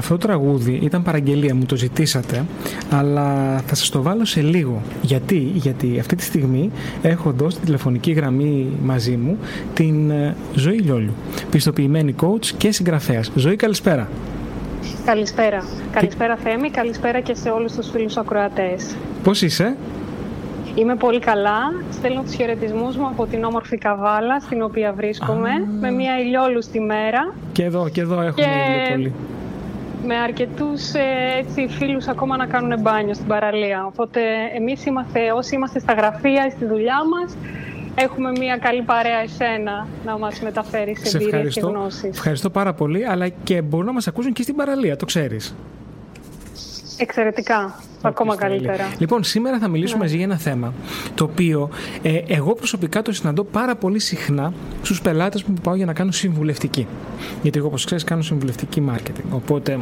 Αυτό το τραγούδι ήταν παραγγελία, μου το ζητήσατε, αλλά θα σας το βάλω σε λίγο. Γιατί, Γιατί αυτή τη στιγμή έχω εδώ στη τηλεφωνική γραμμή μαζί μου την ε, Ζωή Λιόλιου, πιστοποιημένη coach και συγγραφέας. Ζωή, καλησπέρα. Καλησπέρα. Καλησπέρα Θέμη, καλησπέρα και σε όλους τους φίλους ακροατές. Πώς είσαι; Είμαι πολύ καλά. Στέλνω τους χαιρετισμούς μου από την όμορφη Καβάλα, στην οποία βρίσκομαι, με μια ηλιόλουστη μέρα. Και εδώ, και εδώ έχουμε και... πολύ με αρκετούς ε, έτσι, φίλους ακόμα να κάνουν μπάνιο στην παραλία. Οπότε εμείς είμαστε, όσοι είμαστε στα γραφεία ή στη δουλειά μας, έχουμε μια καλή παρέα εσένα να μας μεταφέρεις σε εμπειρίες και γνώσεις. Ευχαριστώ πάρα πολύ, αλλά και μπορούν να μας ακούσουν και στην παραλία, το ξέρεις. Εξαιρετικά. Ακόμα καλύτερα. Λοιπόν, σήμερα θα μιλήσουμε ναι. μαζί για ένα θέμα το οποίο ε, εγώ προσωπικά το συναντώ πάρα πολύ συχνά στους πελάτες μου που πάω για να κάνω συμβουλευτική. Γιατί εγώ, όπως ξέρεις, κάνω συμβουλευτική marketing. Οπότε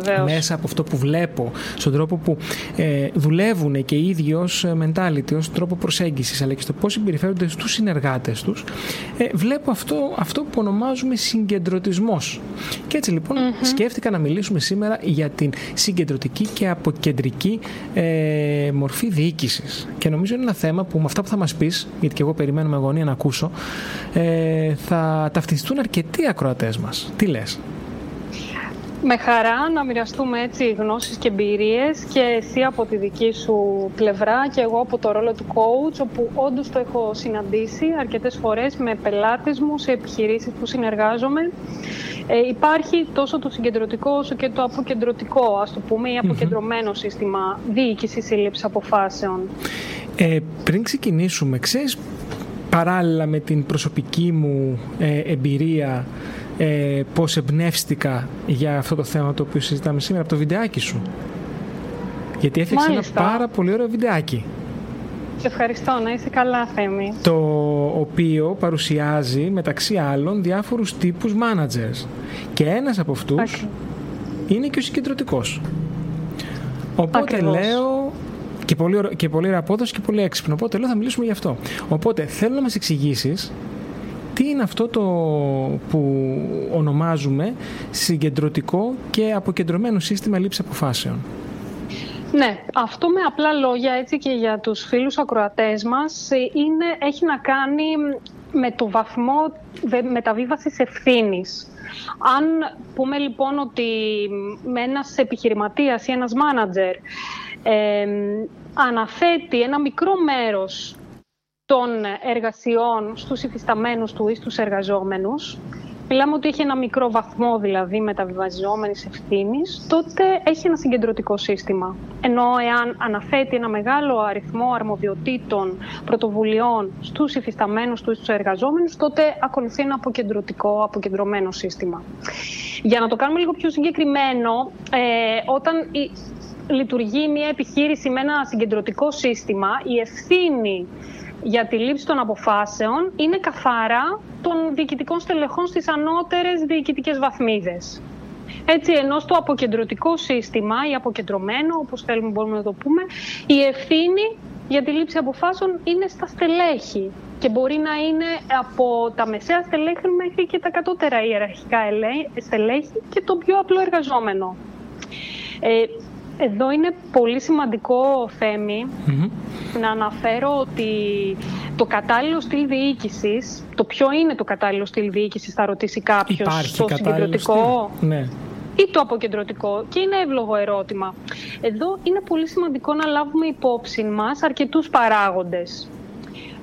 Βεβαίως. μέσα από αυτό που βλέπω, στον τρόπο που ε, δουλεύουν και οι ίδιοι ως mentality, ως τρόπο προσέγγισης, αλλά και στο πώς συμπεριφέρονται στους συνεργάτες τους, ε, βλέπω αυτό, αυτό που ονομάζουμε συγκεντρωτισμός. Και έτσι λοιπόν σκέφτηκα να μιλήσουμε σήμερα για την συγκεντρωτική και αποκεντρική ε, μορφή διοίκησης. Και νομίζω είναι ένα θέμα που με αυτά που θα μας πεις, γιατί και εγώ περιμένω με αγωνία να ακούσω, ε, θα ταυτιστούν αρκετοί ακροατές μας. Τι λες; Με χαρά να μοιραστούμε έτσι γνώσεις και εμπειρίες και εσύ από τη δική σου πλευρά και εγώ από το ρόλο του coach όπου όντως το έχω συναντήσει αρκετές φορές με πελάτες μου σε επιχειρήσεις που συνεργάζομαι ε, υπάρχει τόσο το συγκεντρωτικό όσο και το αποκεντρωτικό, ας το πούμε, ή αποκεντρωμένο σύστημα διοίκησης ή λήψη αποφάσεων. Ε, πριν ξεκινήσουμε, ξέρεις παράλληλα με την προσωπική μου ε, εμπειρία ε, πώς εμπνεύστηκα για αυτό το θέμα το οποίο συζητάμε σήμερα από το βιντεάκι σου. Γιατί έφτιαξε ένα πάρα πολύ ωραίο βιντεάκι. Σε ευχαριστώ. Να είσαι καλά, Θέμη. Το οποίο παρουσιάζει, μεταξύ άλλων, διάφορους τύπους managers. Και ένας από αυτούς είναι και ο συγκεντρωτικός. Οπότε λέω... Και πολύ, και πολύ ωραία απόδοση και πολύ έξυπνο. Οπότε λέω θα μιλήσουμε γι' αυτό. Οπότε θέλω να μας εξηγήσεις τι είναι αυτό το που ονομάζουμε συγκεντρωτικό και αποκεντρωμένο σύστημα λήψης αποφάσεων; Ναι, αυτό με απλά λόγια έτσι και για τους φίλους ακροατές μας είναι, έχει να κάνει με το βαθμό μεταβίβασης ευθύνης. Αν πούμε λοιπόν ότι με ένας επιχειρηματίας ή ένας μάνατζερ ε, αναθέτει ένα μικρό μέρος των εργασιών στους υφισταμένους του ή στους εργαζόμενους, μιλάμε ότι έχει ένα μικρό βαθμό δηλαδή μεταβιβαζόμενης ευθύνης, τότε έχει ένα συγκεντρωτικό σύστημα. Ενώ εάν αναθέτει ένα μεγάλο αριθμό αρμοδιοτήτων, πρωτοβουλειών στους υφισταμένους του ή στους εργαζόμενους, τότε ακολουθεί ένα αποκεντρωτικό, αποκεντρωμένο σύστημα. Για να το κάνουμε λίγο πιο συγκεκριμένο, ε, όταν η, λειτουργεί μια επιχείρηση με ένα συγκεντρωτικό σύστημα, η ευθύνη για τη λήψη των αποφάσεων είναι καθαρά των διοικητικών στελεχών στις ανώτερες διοικητικές βαθμίδες. Έτσι, ενώ στο αποκεντρωτικό σύστημα ή αποκεντρωμένο, όπως θέλουμε μπορούμε να το πούμε, η ευθύνη για τη λήψη αποφάσεων είναι στα στελέχη και μπορεί να είναι από τα μεσαία στελέχη μέχρι και τα κατώτερα ιεραρχικά στελέχη και το πιο απλό εργαζόμενο. Ε, εδώ είναι πολύ σημαντικό, να αναφέρω ότι το κατάλληλο στυλ διοίκησης, το ποιο είναι το κατάλληλο στυλ διοίκησης, θα ρωτήσει κάποιος. Το συγκεντρωτικό. Ναι. Ή το αποκεντρωτικό. Και είναι εύλογο ερώτημα. Εδώ είναι πολύ σημαντικό να λάβουμε υπόψη μας αρκετούς παράγοντες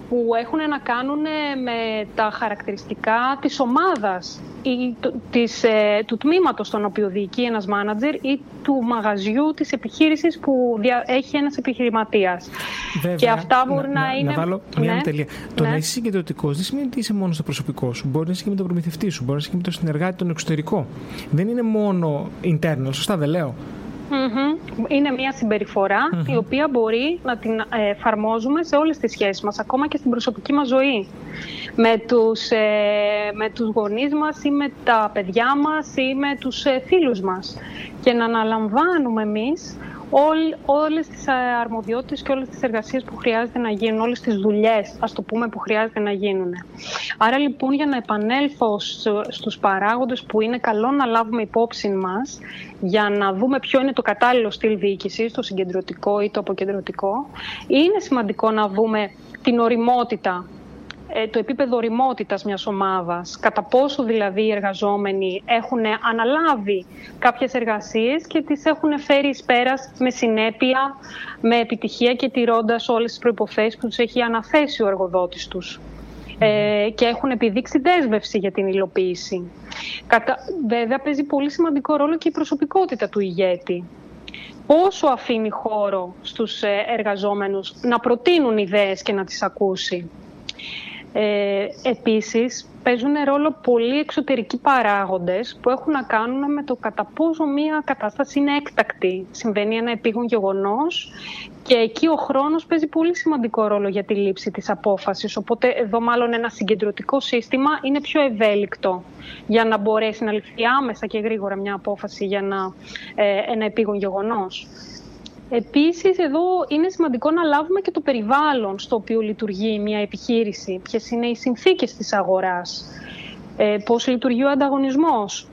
που έχουν να κάνουν με τα χαρακτηριστικά της ομάδας ή της, ε, του τμήματος στον οποίο διοικεί ένας μάνατζερ ή του μαγαζιού της επιχείρησης που έχει ένας επιχειρηματίας. Βέβαια, και αυτά μπορεί να, να, είναι... Να βάλω μια ναι, τελεία. Το ναι. να είσαι συγκεντρωτικός δεν σημαίνει ότι είσαι μόνος στο προσωπικό σου. Μπορεί να είσαι και με τον προμηθευτή σου, μπορεί να είσαι και με τον συνεργάτη τον εξωτερικό. Δεν είναι μόνο internal, σωστά δεν λέω. Mm-hmm. είναι μια συμπεριφορα η οποία μπορεί να την ε, εφαρμόζουμε σε όλες τις σχέσεις μας, ακόμα και στην προσωπική μας ζωή. Με τους, ε, με τους γονείς μας ή με τα παιδιά μας ή με τους ε, φίλους μας. Και να αναλαμβάνουμε εμείς όλ, όλες τις ε, αρμοδιότητες και όλες τις εργασίες που χρειάζεται να γίνουν, όλες τις δουλειές, ας το πούμε, που χρειάζεται να γίνουν. Άρα λοιπόν για να επανέλθω στους παράγοντες που είναι καλό να λάβουμε υπόψη μας για να δούμε ποιο είναι το κατάλληλο στυλ διοίκησης, το συγκεντρωτικό ή το αποκεντρωτικό, είναι σημαντικό να δούμε την οριμότητα ε, το επίπεδο οριμότητας μιας ομάδας, κατά πόσο δηλαδή οι εργαζόμενοι έχουν αναλάβει κάποιες εργασίες και τις έχουν φέρει εις πέρας με συνέπεια, με επιτυχία και τηρώντας όλες τις προϋποθέσεις που τους έχει αναθέσει ο εργοδότης τους ε, και έχουν επιδείξει δέσμευση για την υλοποίηση. Κατα... Βέβαια παίζει πολύ σημαντικό ρόλο και η προσωπικότητα του ηγέτη πόσο αφήνει χώρο στους ε, εργαζόμενους να προτείνουν ιδέες και να τις ακούσει; Ε, επίσης, παίζουν ρόλο πολλοί εξωτερικοί παράγοντες που έχουν να κάνουν με το κατά πόσο μία κατάσταση είναι έκτακτη. Συμβαίνει ένα επίγον γεγονός και εκεί ο χρόνος παίζει πολύ σημαντικό ρόλο για τη λήψη της απόφασης. Οπότε εδώ μάλλον ένα συγκεντρωτικό σύστημα είναι πιο ευέλικτο για να μπορέσει να ληφθεί άμεσα και γρήγορα μια απόφαση για ένα, ε, ένα επίγον γεγονός. Επίσης, εδώ είναι σημαντικό να λάβουμε και το περιβάλλον στο οποίο λειτουργεί μια επιχείρηση. Ποιες είναι οι συνθήκες της αγοράς, ε, πώς λειτουργεί ο ανταγωνισμός,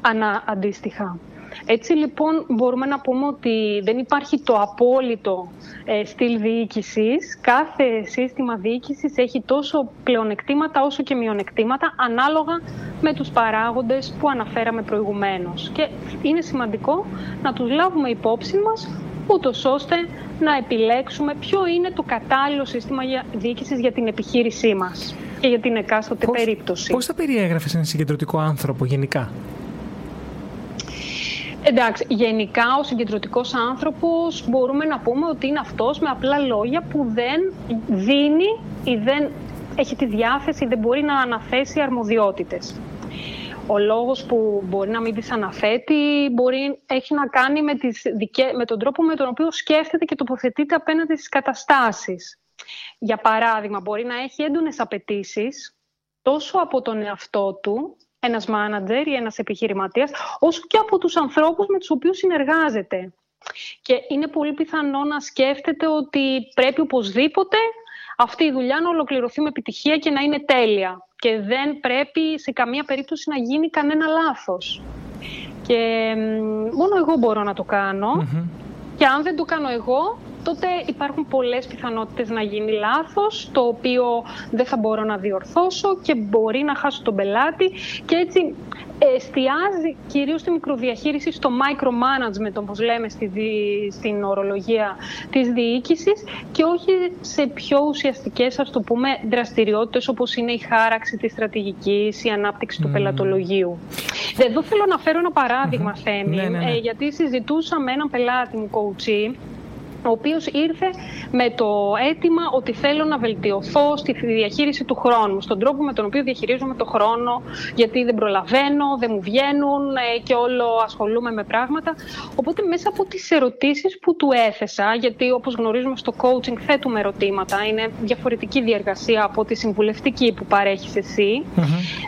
ανα, αντίστοιχα. Έτσι λοιπόν μπορούμε να πούμε ότι δεν υπάρχει το απόλυτο ε, στυλ διοίκησης. Κάθε σύστημα διοίκησης έχει τόσο πλεονεκτήματα όσο και μειονεκτήματα ανάλογα με τους παράγοντες που αναφέραμε προηγουμένως. Και είναι σημαντικό να τους λάβουμε υπόψη μας ούτως ώστε να επιλέξουμε ποιο είναι το κατάλληλο σύστημα διοίκησης για την επιχείρησή μας και για την εκάστοτε περίπτωση. Πώς θα περιέγραφες ένα συγκεντρωτικό άνθρωπο γενικά; Εντάξει, γενικά ο συγκεντρωτικός άνθρωπος μπορούμε να πούμε ότι είναι αυτός με απλά λόγια που δεν δίνει ή δεν έχει τη διάθεση, δεν μπορεί να αναθέσει αρμοδιότητες. Ο λόγος που μπορεί να μην τις αναθέτει μπορεί, έχει να κάνει με, τις με τον τρόπο με τον οποίο σκέφτεται και τοποθετείται απέναντι στις καταστάσεις. Για παράδειγμα, μπορεί να έχει έντονες απαιτήσεις τόσο από τον εαυτό του, ένας μάνατζερ ή ένας επιχειρηματίας, όσο και από τους ανθρώπους με τους οποίους συνεργάζεται. Και είναι πολύ πιθανό να σκέφτεται ότι πρέπει οπωσδήποτε αυτή η δουλειά να ολοκληρωθεί με επιτυχία και να είναι τέλεια. Και δεν πρέπει σε καμία περίπτωση να γίνει κανένα λάθος. Και μόνο εγώ μπορώ να το κανω Και αν δεν το κάνω εγώ, τότε υπάρχουν πολλές πιθανότητες να γίνει λάθος, το οποίο δεν θα μπορώ να διορθώσω και μπορεί να χάσω τον πελάτη και έτσι εστιάζει κυρίως στη μικροδιαχείριση, στο micromanagement, όπως λέμε στη, στην ορολογία της διοίκησης και όχι σε πιο ουσιαστικές, ας το πούμε, δραστηριότητες όπως είναι η χάραξη της στρατηγικής, η ανάπτυξη του πελατολογίου. Εδώ θέλω να φέρω ένα παράδειγμα, Θέμη, ναι, ναι, ναι. Ε, γιατί συζητούσα με έναν πελάτη μου, coachee, ο οποίος ήρθε με το αίτημα ότι θέλω να βελτιωθώ στη διαχείριση του χρόνου, στον τρόπο με τον οποίο διαχειρίζομαι το χρόνο, γιατί δεν προλαβαίνω, δεν μου βγαίνουν ε, και όλο ασχολούμαι με πράγματα. Οπότε μέσα από τις ερωτήσεις που του έθεσα, γιατί όπως γνωρίζουμε στο coaching θέτουμε ερωτήματα, είναι διαφορετική διεργασία από τη συμβουλευτική που παρέχεις εσύ,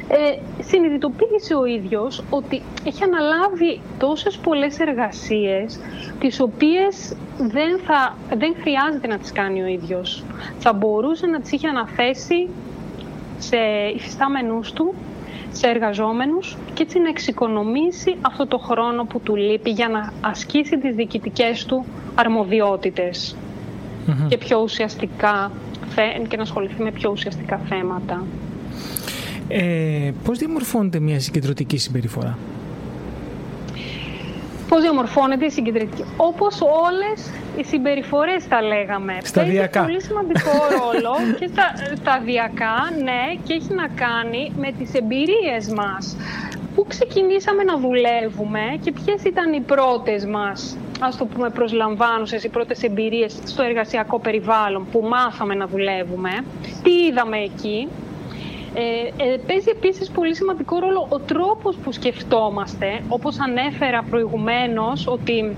ε, συνειδητοποίησε ο ίδιος ότι έχει αναλάβει τόσες πολλές εργασίες, τις οποίες δεν, θα, δεν χρειάζεται να τις κάνει ο ίδιος. Θα μπορούσε να τις είχε αναθέσει σε υφιστάμενους του, σε εργαζόμενους και έτσι να εξοικονομήσει αυτό το χρόνο που του λείπει για να ασκήσει τις διοικητικές του αρμοδιοτητες και πιο ουσιαστικά και να ασχοληθεί με πιο ουσιαστικά θέματα. Ε, πώς διαμορφώνεται μια συγκεντρωτική συμπεριφορά; Πώς διαμορφώνεται η συγκεντρωτική. Όπως όλες οι συμπεριφορές τα λέγαμε. Σταδιακά. Έχει πολύ σημαντικό ρόλο και στα, σταδιακά, ναι, και έχει να κάνει με τις εμπειρίες μας. Πού ξεκινήσαμε να δουλεύουμε και ποιες ήταν οι πρώτες μας ας το πούμε προσλαμβάνουσες, οι πρώτες εμπειρίες στο εργασιακό περιβάλλον που μάθαμε να δουλεύουμε, τι είδαμε εκεί; Ε, ε, παίζει επίσης πολύ σημαντικό ρόλο ο τρόπος που σκεφτόμαστε, όπως ανέφερα προηγουμένως, ότι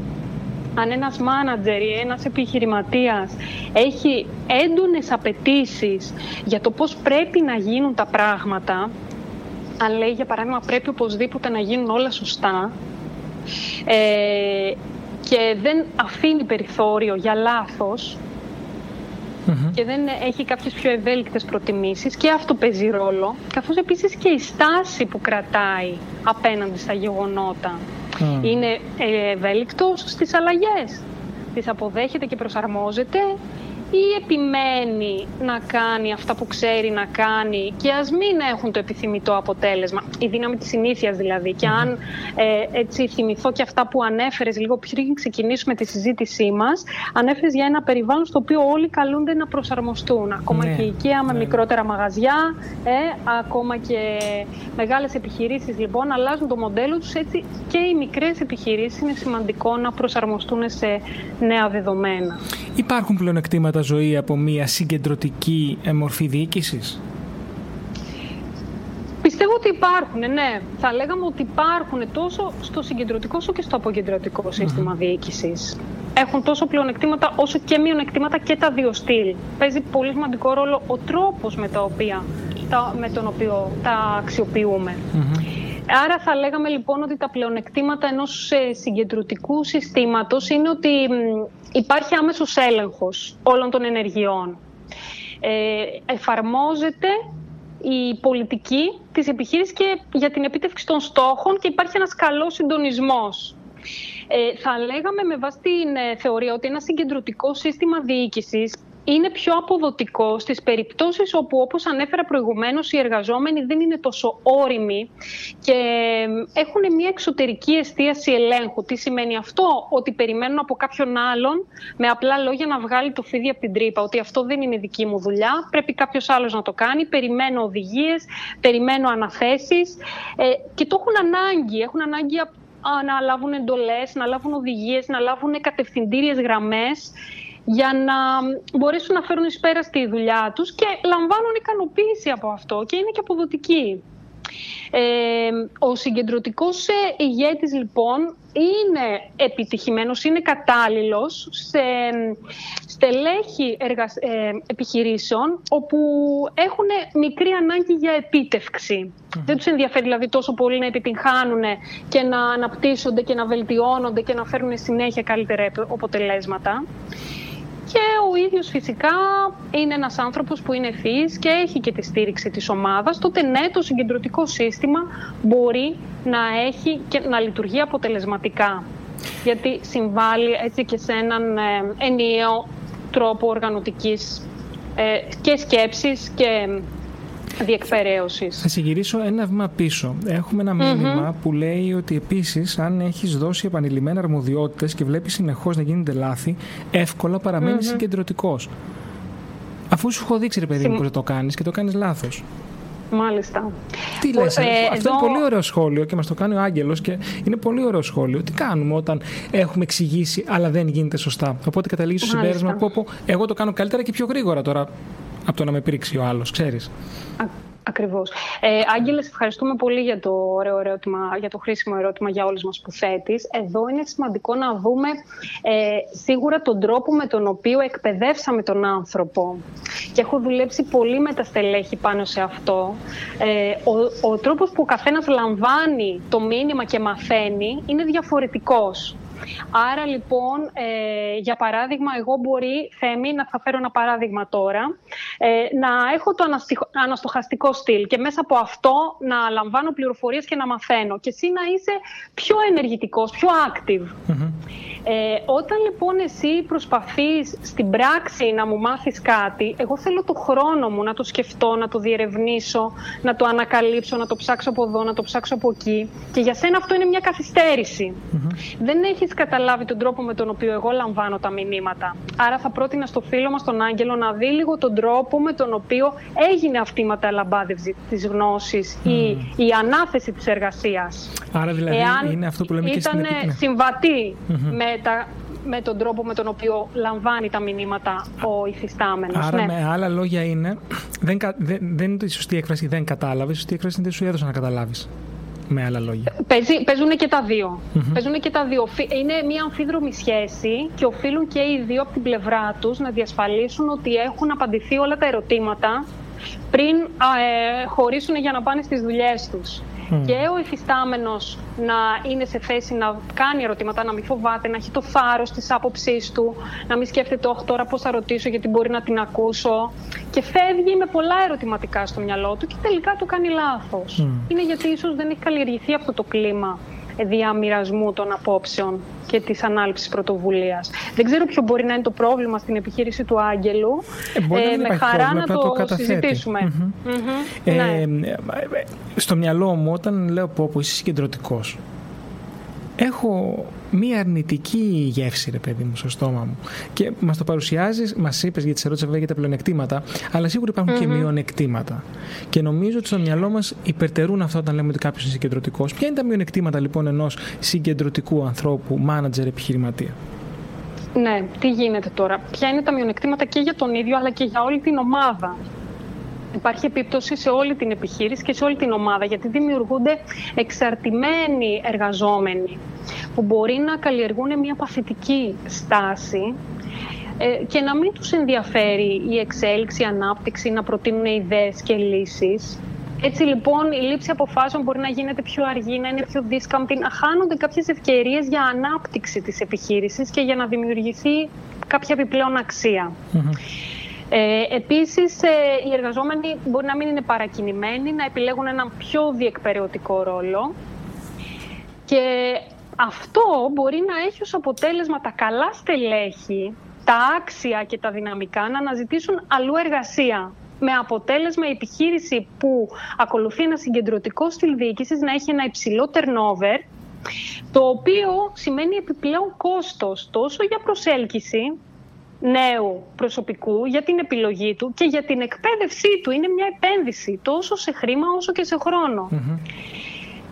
αν ένας μάνατζερ ή ένας επιχειρηματίας έχει έντονες απαιτήσεις για το πώς πρέπει να γίνουν τα πράγματα, αν λέει για παράδειγμα πρέπει οπωσδήποτε να γίνουν όλα σωστά ε, και δεν αφήνει περιθώριο για λάθος, και δεν έχει κάποιες πιο ευέλικτες προτιμήσεις. Και αυτό παίζει ρόλο, καθώς επίσης και η στάση που κρατάει απέναντι στα γεγονότα. Είναι ευέλικτος στις αλλαγές. Τις αποδέχεται και προσαρμόζεται ή επιμένει να κάνει αυτά που ξέρει να κάνει και ας μην έχουν το επιθυμητό αποτέλεσμα, η δύναμη της συνήθειας δηλαδή. Και αν ε, έτσι θυμηθώ και αυτά που ανέφερες λίγο πριν ξεκινήσουμε τη συζήτησή μας, ανέφερες για ένα περιβάλλον στο οποίο όλοι καλούνται να προσαρμοστούν. Ακόμα ναι. και η IKEA με ναι. μικρότερα μαγαζιά, ε, ακόμα και μεγάλες επιχειρήσεις λοιπόν αλλάζουν το μοντέλο τους έτσι και οι μικρές επιχειρήσεις είναι σημαντικό να προσαρμοστούν σε νέα δεδομένα. Υπάρχουν πλεονεκτήματα ζωή από μια συγκεντρωτική ε, μορφή διοίκησης; Πιστεύω ότι υπάρχουν, ναι. Θα λέγαμε ότι υπάρχουν τόσο στο συγκεντρωτικό όσο και στο αποκεντρωτικό σύστημα mm. διοίκησης. Έχουν τόσο πλεονεκτήματα όσο και μειονεκτήματα και τα δύο στυλ. Παίζει πολύ σημαντικό ρόλο ο τρόπος με, με τον οποίο τα αξιοποιούμε. Άρα θα λέγαμε λοιπόν ότι τα πλεονεκτήματα ενός ε, συγκεντρωτικού συστήματος είναι ότι υπάρχει άμεσος έλεγχος όλων των ενεργειών. Ε, εφαρμόζεται η πολιτική της επιχείρησης και για την επίτευξη των στόχων και υπάρχει ένας καλός συντονισμός. Ε, θα λέγαμε με βάση την ε, θεωρία ότι ένα συγκεντρωτικό σύστημα διοίκησης είναι πιο αποδοτικό στις περιπτώσεις όπου, όπως ανέφερα προηγουμένως, οι εργαζόμενοι δεν είναι τόσο όριμοι και έχουν μια εξωτερική εστίαση ελέγχου. Τι σημαίνει αυτό; Ότι περιμένουν από κάποιον άλλον με απλά λόγια να βγάλει το φίδι από την τρύπα. Ότι αυτό δεν είναι δική μου δουλειά, πρέπει κάποιος άλλος να το κάνει. Περιμένω οδηγίες, περιμένω αναθέσεις ε, και το έχουν ανάγκη. Έχουν ανάγκη να λάβουν εντολές, να λάβουν οδηγίες, να λάβουν κατευθυντήριες γραμμές για να μπορέσουν να φέρουν εις πέρα στη δουλειά τους και λαμβάνουν ικανοποίηση από αυτό και είναι και αποδοτικοί. Ε, ο συγκεντρωτικός ηγέτης λοιπόν είναι επιτυχημένος, είναι κατάλληλος σε στελέχη εργασ... ε, επιχειρήσεων όπου έχουν μικρή ανάγκη για επιτευξη Δεν τους ενδιαφέρει δηλαδή τόσο πολύ να επιτυγχάνουν και να αναπτύσσονται και να βελτιώνονται και να φέρουν συνέχεια καλύτερα αποτελέσματα. Και ο ίδιος φυσικά είναι ένας άνθρωπος που είναι ευθύς και έχει και τη στήριξη της ομάδας, τότε ναι, το συγκεντρωτικό σύστημα μπορεί να έχει και να λειτουργεί αποτελεσματικά. Γιατί συμβάλλει έτσι και σε έναν ε, ενιαίο τρόπο οργανωτικής ε, και σκέψης και διεκπαιρέωσης. Θα συγκυρίσω ένα βήμα πίσω. Έχουμε ένα μήνυμα που λέει ότι επίσης, αν έχεις δώσει επανειλημμένα αρμοδιότητες και βλέπεις συνεχώς να γίνονται λάθη, εύκολα παραμένεις mm-hmm. συγκεντρωτικός. Αφού σου έχω δείξει, ρε παιδί μου, πώ το κάνεις και το κάνεις λάθος. Μάλιστα. Τι λες, ε, αυτό είναι πολύ ωραίο σχόλιο και μας το κάνει ο Άγγελος και είναι πολύ ωραίο σχόλιο. Τι κάνουμε όταν έχουμε εξηγήσει αλλά δεν γίνεται σωστά. Οπότε καταλήγεις στο συμπέρασμα που εγώ το κάνω καλύτερα και πιο γρήγορα τώρα από το να με πρίξει ο άλλος, ξέρεις. Ακριβώς. Ε, Άγγελε, ευχαριστούμε πολύ για το ωραίο ερώτημα, για το χρήσιμο ερώτημα για όλες μας που θέτεις. Εδώ είναι σημαντικό να δούμε ε, σίγουρα τον τρόπο με τον οποίο εκπαιδεύσαμε τον άνθρωπο. Και έχω δουλέψει πολύ με τα στελέχη πάνω σε αυτό. Ε, ο, ο τρόπος που ο καθένας λαμβάνει το μήνυμα και μαθαίνει είναι διαφορετικός. Άρα λοιπόν, ε, για παράδειγμα, εγώ μπορεί, Θέμη, να θα φέρω ένα παράδειγμα τώρα, ε, να έχω το αναστοχαστικό στυλ και μέσα από αυτό να λαμβάνω πληροφορίες και να μαθαίνω. Και εσύ να είσαι πιο ενεργητικός, πιο active. Ε, όταν λοιπόν εσύ προσπαθείς στην πράξη να μου μάθεις κάτι, εγώ θέλω το χρόνο μου να το σκεφτώ, να το διερευνήσω, να το ανακαλύψω, να το ψάξω από εδώ, να το ψάξω από εκεί. Και για σένα αυτό είναι μια καθυστέρηση. Δεν έχεις καταλάβει τον τρόπο με τον οποίο εγώ λαμβάνω τα μηνύματα. Άρα θα πρότεινα στο φίλο μας τον Άγγελο να δει λίγο τον τρόπο με τον οποίο έγινε αυτή η μεταλαμπάδευση της γνώσης ή η ανάθεση της εργασίας. Άρα δηλαδή είναι αυτό που λέμε και στην Ήταν συμβατη με με, τον τρόπο με τον οποίο λαμβάνει τα μηνύματα ο υφιστάμενος. Άρα ναι. με άλλα λόγια είναι, δεν, δεν, δεν είναι η σωστή έκφραση δεν κατάλαβες, η σωστή έκφραση είναι δεν σου έδωσα να καταλάβεις. Με άλλα λόγια. Παίζει, παίζουν και τα δυο Παίζουν και τα δύο. Είναι μια αμφίδρομη σχέση και οφείλουν και οι δύο από την πλευρά τους να διασφαλίσουν ότι έχουν απαντηθεί όλα τα ερωτήματα πριν ε, χωρίσουν για να πάνε στις δουλειές τους. Και ο υφιστάμενος να είναι σε θέση να κάνει ερωτήματα, να μην φοβάται, να έχει το θάρρος της άποψής του, να μην σκέφτεται όχι τώρα πώς θα ρωτήσω γιατί μπορεί να την ακούσω. Και φεύγει με πολλά ερωτηματικά στο μυαλό του και τελικά το κάνει λάθος. Είναι γιατί ίσως δεν έχει καλλιεργηθεί αυτό το κλίμα διαμοιρασμού των απόψεων και της ανάληψης πρωτοβουλίας. Δεν ξέρω ποιο μπορεί να είναι το πρόβλημα στην επιχείρηση του Άγγελου. Ε, ε με χαρά να το, το συζητήσουμε. Ε, ναι. Ε, στο μυαλό μου όταν λέω πω, πω είσαι συγκεντρωτικός έχω μία αρνητική γεύση, ρε παιδί μου, στο στόμα μου. Και μας το παρουσιάζεις, μας είπες για τι ερώτηση βέβαια για τα πλεονεκτήματα, αλλά σίγουρα και μειονεκτήματα. Και νομίζω ότι στο μυαλό μας υπερτερούν αυτά όταν λέμε ότι κάποιος είναι συγκεντρωτικός. Ποια είναι τα μειονεκτήματα λοιπόν ενός συγκεντρωτικού ανθρώπου, μάνατζερ, επιχειρηματία; Ναι, τι γίνεται τώρα; Ποια είναι τα μειονεκτήματα και για τον ίδιο αλλά και για όλη την ομάδα; Υπάρχει επίπτωση σε όλη την επιχείρηση και σε όλη την ομάδα, γιατί δημιουργούνται εξαρτημένοι εργαζόμενοι που μπορεί να καλλιεργούν μια παθητική στάση ε, και να μην τους ενδιαφέρει η εξέλιξη, η ανάπτυξη, να προτείνουν ιδέες και λύσεις. Έτσι λοιπόν η λήψη αποφάσεων μπορεί να γίνεται πιο αργή, να είναι πιο δίσκαμπτη, να χάνονται κάποιες ευκαιρίες για ανάπτυξη της επιχείρησης και για να δημιουργηθεί κάποια επιπλέον ε, επίσης, ε, οι εργαζόμενοι μπορεί να μην είναι παρακινημένοι, να επιλέγουν έναν πιο διεκπαιρεωτικό ρόλο και αυτό μπορεί να έχει ως αποτέλεσμα τα καλά στελέχη, τα άξια και τα δυναμικά να αναζητήσουν αλλού εργασία. Με αποτέλεσμα η επιχείρηση που ακολουθεί ένα συγκεντρωτικό στυλ διοίκησης να έχει ένα υψηλό turnover, το οποίο σημαίνει επιπλέον κόστος τόσο για προσέλκυση, νέου προσωπικού για την επιλογή του και για την εκπαίδευσή του. Είναι μια επένδυση τόσο σε χρήμα όσο και σε χρονο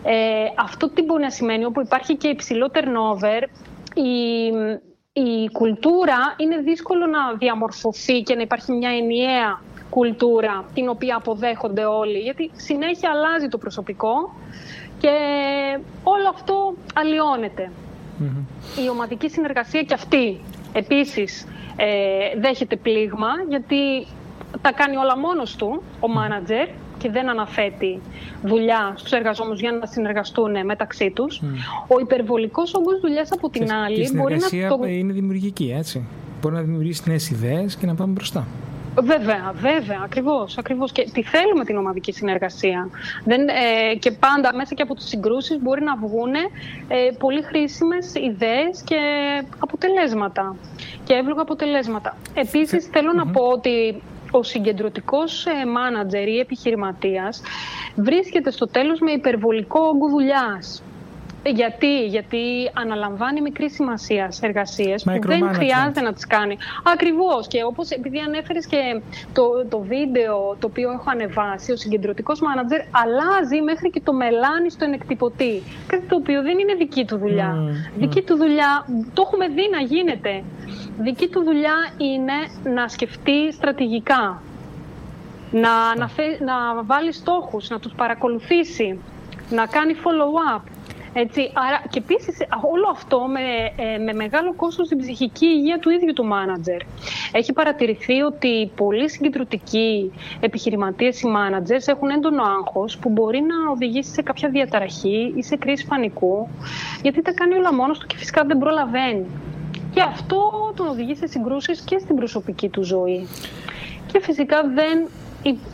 Ε, αυτό τι μπορεί να σημαίνει, όπου υπάρχει και υψηλό turnover, η, η κουλτούρα είναι δύσκολο να διαμορφωθεί και να υπάρχει μια ενιαία κουλτούρα την οποία αποδέχονται όλοι, γιατί συνέχεια αλλάζει το προσωπικό και όλο αυτό Η ομαδική συνεργασία και αυτή επίσης ε, δέχεται πλήγμα γιατί τα κάνει όλα μόνος του ο μάνατζερ και δεν αναθέτει δουλειά στους εργαζόμενους για να συνεργαστούν μεταξύ τους. Ο υπερβολικός όγκος δουλειάς από την άλλη και μπορεί να το... είναι δημιουργική, έτσι. Μπορεί να δημιουργήσει νέες ιδέες και να πάμε μπροστά. Βέβαια, βέβαια, ακριβώς. Ακριβώς. Και τη θέλουμε την ομαδική συνεργασία. Δεν, ε, και πάντα μέσα και από τις συγκρούσεις μπορεί να βγουν ε, πολύ χρήσιμες ιδέες και αποτελέσματα. Και εύλογα αποτελέσματα. Επίσης, θέλω να πω ότι ο συγκεντρωτικός ε, μάνατζερ ή επιχειρηματίας βρίσκεται στο τέλος με υπερβολικό όγκο δουλειάς. Γιατί, γιατί αναλαμβάνει μικρή σημασία εργασίες που δεν χρειάζεται να τις κάνει. Ακριβώς. Και όπως επειδή ανέφερες και το, το βίντεο το οποίο έχω ανεβάσει, ο συγκεντρωτικός μάνατζερ αλλάζει μέχρι και το μελάνι στο ενεκτυπωτή. Κάτι το οποίο δεν είναι δική του δουλειά. Δική του δουλειά, το έχουμε δει να γίνεται. Δική του δουλειά είναι να σκεφτεί στρατηγικά. Να, να, να βάλει στόχους, να τους παρακολουθήσει, να κάνει follow-up. Έτσι, άρα, και επίσης όλο αυτό με, ε, με μεγάλο κόστος στην ψυχική υγεία του ίδιου του μάνατζερ. Έχει παρατηρηθεί ότι πολλοί συγκεντρωτικοί επιχειρηματίες ή μάνατζερς έχουν έντονο άγχος που μπορεί να οδηγήσει σε κάποια διαταραχή ή σε κρίση πανικού, γιατί τα κάνει όλα μόνος του και φυσικά δεν προλαβαίνει. Και αυτό τον οδηγεί σε συγκρούσεις και στην προσωπική του ζωή. Και φυσικά δεν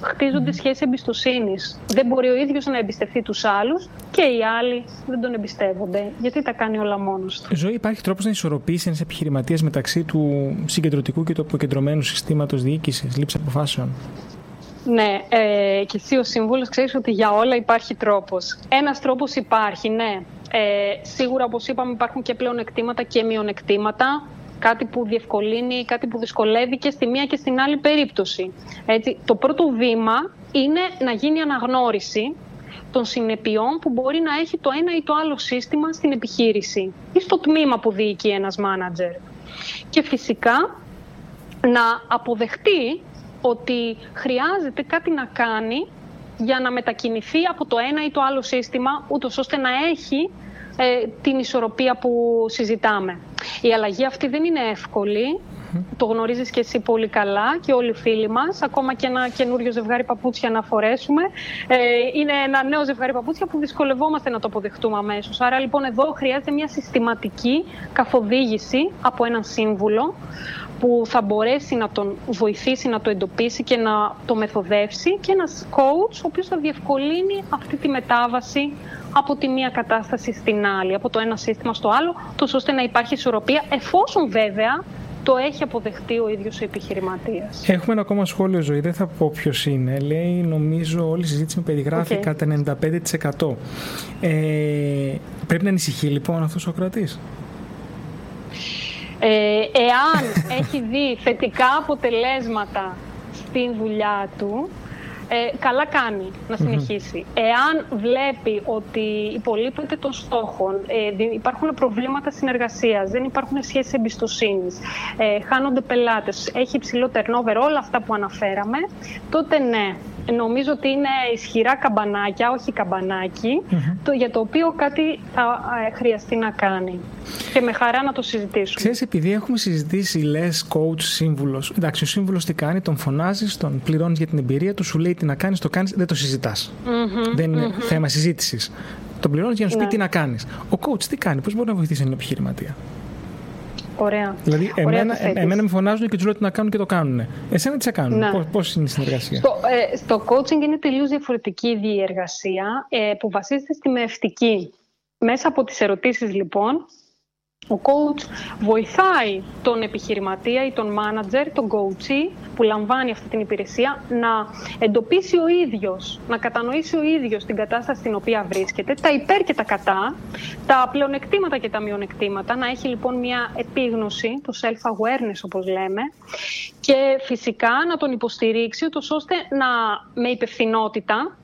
χτίζονται σχέσεις εμπιστοσύνης. Δεν μπορεί ο ίδιος να εμπιστευτεί τους άλλους και οι άλλοι δεν τον εμπιστεύονται. Γιατί τα κάνει όλα μόνος του. Ζωή, υπάρχει τρόπος να ισορροπήσεις ένα επιχειρηματίας μεταξύ του συγκεντρωτικού και του αποκεντρωμένου συστήματος διοίκησης, λήψη αποφάσεων; Ναι, ε, και εσύ ο σύμβουλος ξέρεις ότι για όλα υπάρχει τρόπος. Ένας τρόπος υπάρχει, ναι. Ε, σίγουρα, όπως είπαμε, υπάρχουν και πλέον εκτήματα και μειονεκτήματα κάτι που διευκολύνει, κάτι που δυσκολεύει και στη μία και στην άλλη περίπτωση. Έτσι, το πρώτο βήμα είναι να γίνει αναγνώριση των συνεπειών που μπορεί να έχει το ένα ή το άλλο σύστημα στην επιχείρηση ή στο τμήμα που διοικεί ένας μάνατζερ. Και φυσικά να αποδεχτεί ότι χρειάζεται κάτι να κάνει για να μετακινηθεί από το ένα ή το άλλο σύστημα, ούτως ώστε να έχει ε, την ισορροπία που συζητάμε. Η αλλαγή αυτή δεν είναι εύκολη. Το γνωρίζεις και εσύ πολύ καλά και όλοι οι φίλοι μας. Ακόμα και ένα καινούριο ζευγάρι παπούτσια να φορέσουμε. Ε, είναι ένα νέο ζευγάρι παπούτσια που δυσκολευόμαστε να το αποδεχτούμε αμέσως. Άρα λοιπόν εδώ χρειάζεται μια συστηματική καθοδήγηση από έναν σύμβουλο που θα μπορέσει να τον βοηθήσει να το εντοπίσει και να το μεθοδεύσει και ένας coach ο οποίος θα διευκολύνει αυτή τη μετάβαση από τη μία κατάσταση στην άλλη, από το ένα σύστημα στο άλλο, τόσο ώστε να υπάρχει ισορροπία, εφόσον βέβαια το έχει αποδεχτεί ο ίδιος ο επιχειρηματίας. Έχουμε ένα ακόμα σχόλιο ζωή, δεν θα πω ποιος είναι. Λέει, νομίζω όλη η συζήτηση με περιγράφει κατά 95%. Ε, πρέπει να ανησυχεί λοιπόν αυτός ο κρατής. Ε, εάν έχει δει θετικά αποτελέσματα στην δουλειά του, ε, καλά κάνει να συνεχίσει. Εάν βλέπει ότι υπολείπεται των στόχων, ε, υπάρχουν προβλήματα συνεργασίας, δεν υπάρχουν σχέσεις εμπιστοσύνης, ε, χάνονται πελάτες, έχει υψηλό turnover, όλα αυτά που αναφέραμε, τότε ναι, νομίζω ότι είναι ισχυρά καμπανάκια, όχι το, για το οποίο κάτι θα ε, χρειαστεί να κάνει. Και με χαρά να το συζητήσουμε. Ξέρεις, επειδή έχουμε συζητήσει, λες, coach, σύμβουλος. Εντάξει, ο σύμβουλος τι κάνει, τον φωνάζεις, τον πληρώνεις για την εμπειρία του, σου λέει τι να κάνεις, το κάνεις, δεν το συζητα Δεν είναι θέμα συζήτησης. Τον πληρώνεις για να σου πει ναι. τι να κάνεις. Ο coach τι κάνει, πώς μπορεί να βοηθήσει έναν επιχειρηματία; Ωραία. Δηλαδή, εμένα, εμένα με φωνάζουν και τους λέω τι να κάνουν και το κάνουν. Εσένα τι θα κάνουν, ναι. πώ είναι η συνεργασία; Στο, ε, στο coaching είναι τελείως διαφορετική η διεργασία ε, που βασίζεται στη μευτική. Μέσα από τις ερωτήσεις λοιπόν ο coach βοηθάει τον επιχειρηματία ή τον manager, τον coach που λαμβάνει αυτή την υπηρεσία να εντοπίσει ο ίδιος, να κατανοήσει ο ίδιος την κατάσταση στην οποία βρίσκεται, τα υπέρ και τα κατά, τα πλεονεκτήματα και τα μειονεκτήματα, να έχει λοιπόν μια επίγνωση, το self-awareness όπως λέμε, και φυσικά να τον υποστηρίξει ώστε να, με υπευθυνότητα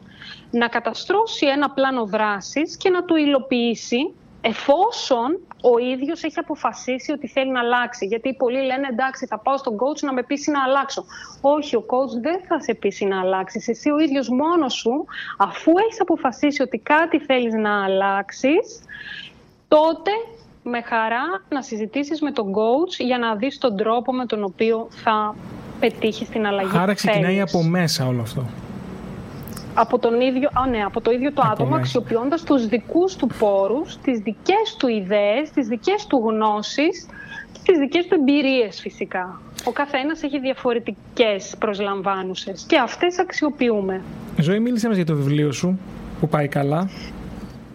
να καταστρώσει ένα πλάνο δράσης και να το υλοποιήσει εφόσον ο ίδιος έχει αποφασίσει ότι θέλει να αλλάξει. Γιατί πολλοί λένε εντάξει, θα πάω στον coach να με πείσει να αλλάξω. Όχι, ο coach δεν θα σε πείσει να αλλάξεις. Εσύ ο ίδιος μόνος σου, αφού έχεις αποφασίσει ότι κάτι θέλεις να αλλάξεις, τότε με χαρά να συζητήσεις με τον coach για να δεις τον τρόπο με τον οποίο θα πετύχεις την αλλαγή Άρα ξεκινάει από μέσα όλο αυτό από, τον ίδιο, α, ναι, από το ίδιο το άτομο, αξιοποιώντας τους δικούς του πόρους, τις δικές του ιδέες, τις δικές του γνώσεις και τις δικές του εμπειρίες φυσικά. Ο καθένας έχει διαφορετικές προσλαμβάνουσες και αυτές αξιοποιούμε. Ζωή, μίλησε μας για το βιβλίο σου που πάει καλά.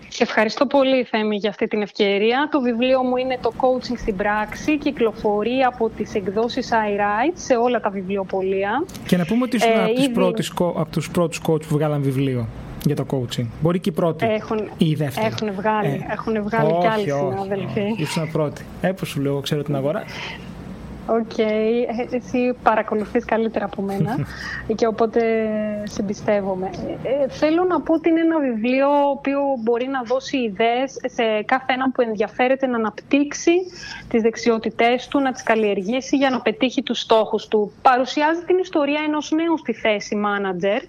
Σε ευχαριστώ πολύ, Θέμη, για αυτή την ευκαιρία. Το βιβλίο μου είναι το Coaching στην πράξη. Κυκλοφορεί από τις εκδόσεις iWrite σε όλα τα βιβλιοπωλεία. Και να πούμε ότι ήσουν ε, από, ήδη... πρώτους, από τους πρώτους coach που βγάλαν βιβλίο για το coaching. Μπορεί και οι πρώτοι έχουν, ή οι δεύτεροι. Έχουν βγάλει, ε, έχουν βγάλει όχι, και άλλοι συνάδελφοι. Ήσουν πρώτη. Ε, σου λέω, ξέρω την αγορά. OK, okay. εσύ παρακολουθείς καλύτερα από μένα και οπότε σε εμπιστεύομαι. Ε, θέλω να πω ότι είναι ένα βιβλίο οποίο μπορεί να δώσει ιδέες σε κάθε έναν που ενδιαφέρεται να αναπτύξει τις δεξιότητές του, να τις καλλιεργήσει για να πετύχει τους στόχους του. Παρουσιάζει την ιστορία ενός νέου στη θέση manager,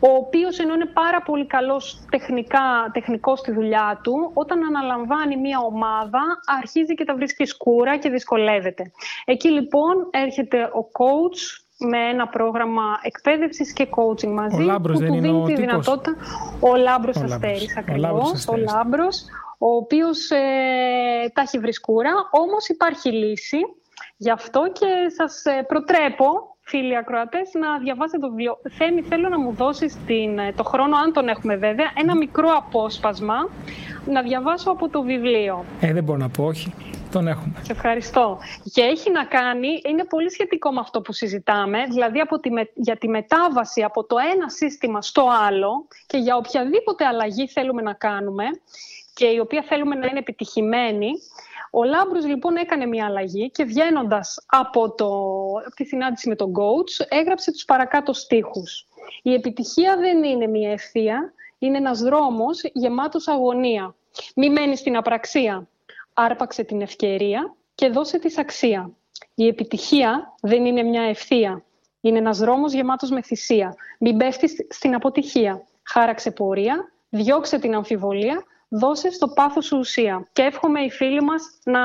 ο οποίος ενώ είναι πάρα πολύ καλός τεχνικά, τεχνικός στη δουλειά του, όταν αναλαμβάνει μια ομάδα αρχίζει και τα βρίσκει σκούρα και δυσκολεύεται. Εκεί λοιπόν έρχεται ο coach με ένα πρόγραμμα εκπαίδευσης και coaching μαζί. Ο Λάμπρος που δεν του δίνει τη δυνατότητα. Ο Λάμπρος Αστέρης ακριβώς. Ο Λάμπρος, ο, ο οποίος ε, τα έχει βρει σκούρα, όμως υπάρχει λύση. Γι' αυτό και σας ε, προτρέπω φίλοι ακροατές να διαβάσετε το βιβλίο. Θέμη, θέλω να μου δώσεις την, ε, το χρόνο, αν τον έχουμε βέβαια, ένα μικρό απόσπασμα να διαβάσω από το βιβλίο. Ε, δεν μπορώ να πω όχι. Τον έχουμε. Σε ευχαριστώ. Και έχει να κάνει, είναι πολύ σχετικό με αυτό που συζητάμε, δηλαδή από τη, για τη μετάβαση από το ένα σύστημα στο άλλο και για οποιαδήποτε αλλαγή θέλουμε να κάνουμε και η οποία θέλουμε να είναι επιτυχημένη, ο Λάμπρος λοιπόν έκανε μια αλλαγή και βγαίνοντας από, το, από τη συνάντηση με τον coach έγραψε τους παρακάτω στίχους. Η επιτυχία δεν είναι μια ευθεία, είναι ένας δρόμος γεμάτος αγωνία. Μη μένεις στην απραξία. Άρπαξε την ευκαιρία και δώσε της αξία. Η επιτυχία δεν είναι μια ευθεία, Είναι ένας δρόμος γεμάτος με θυσία. Μην πέφτεις στην αποτυχία. Χάραξε πορεία, διώξε την αμφιβολία, δώσε στο πάθος σου ουσία. Και εύχομαι οι φίλοι μας να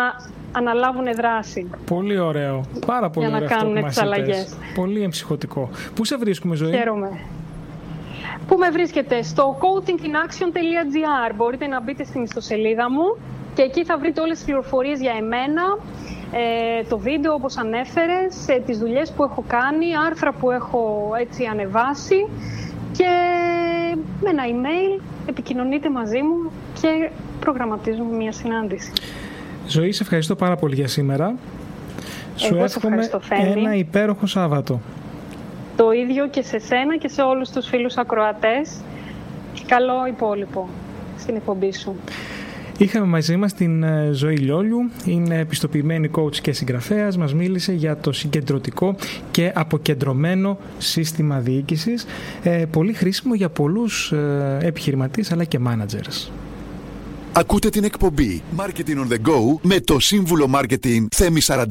αναλάβουν δράση. Πολύ ωραίο. Πάρα πολύ για ωραίο να κάνουν αυτό τις μας Πολύ εμψυχωτικό. Πού σε βρίσκουμε, Ζωή; Χαίρομαι. Πού με βρίσκετε, στο coachingaction.gr. Μπορείτε να μπείτε στην ιστοσελίδα μου και εκεί θα βρείτε όλες τις πληροφορίες για εμένα, ε, το βίντεο όπως ανέφερες, ε, τις δουλειές που έχω κάνει, άρθρα που έχω έτσι ανεβάσει και με ένα email επικοινωνείτε μαζί μου και προγραμματίζουμε μια συνάντηση. Ζωή, σε ευχαριστώ πάρα πολύ για σήμερα. Σου εύχομαι ένα υπέροχο Σάββατο. Το ίδιο και σε σένα και σε όλους τους φίλους ακροατές. Καλό υπόλοιπο στην εκπομπή σου. Είχαμε μαζί μας την ε, Ζωή Λιόλιου, είναι επιστοποιημένη coach και συγγραφέας, μας μίλησε για το συγκεντρωτικό και αποκεντρωμένο σύστημα διοίκησης, ε, πολύ χρήσιμο για πολλούς ε, επιχειρηματίες αλλά και managers. Ακούτε την εκπομπή Marketing on the Go με το σύμβουλο Marketing Θέμη 41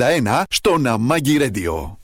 στο Ναμάγκη Radio.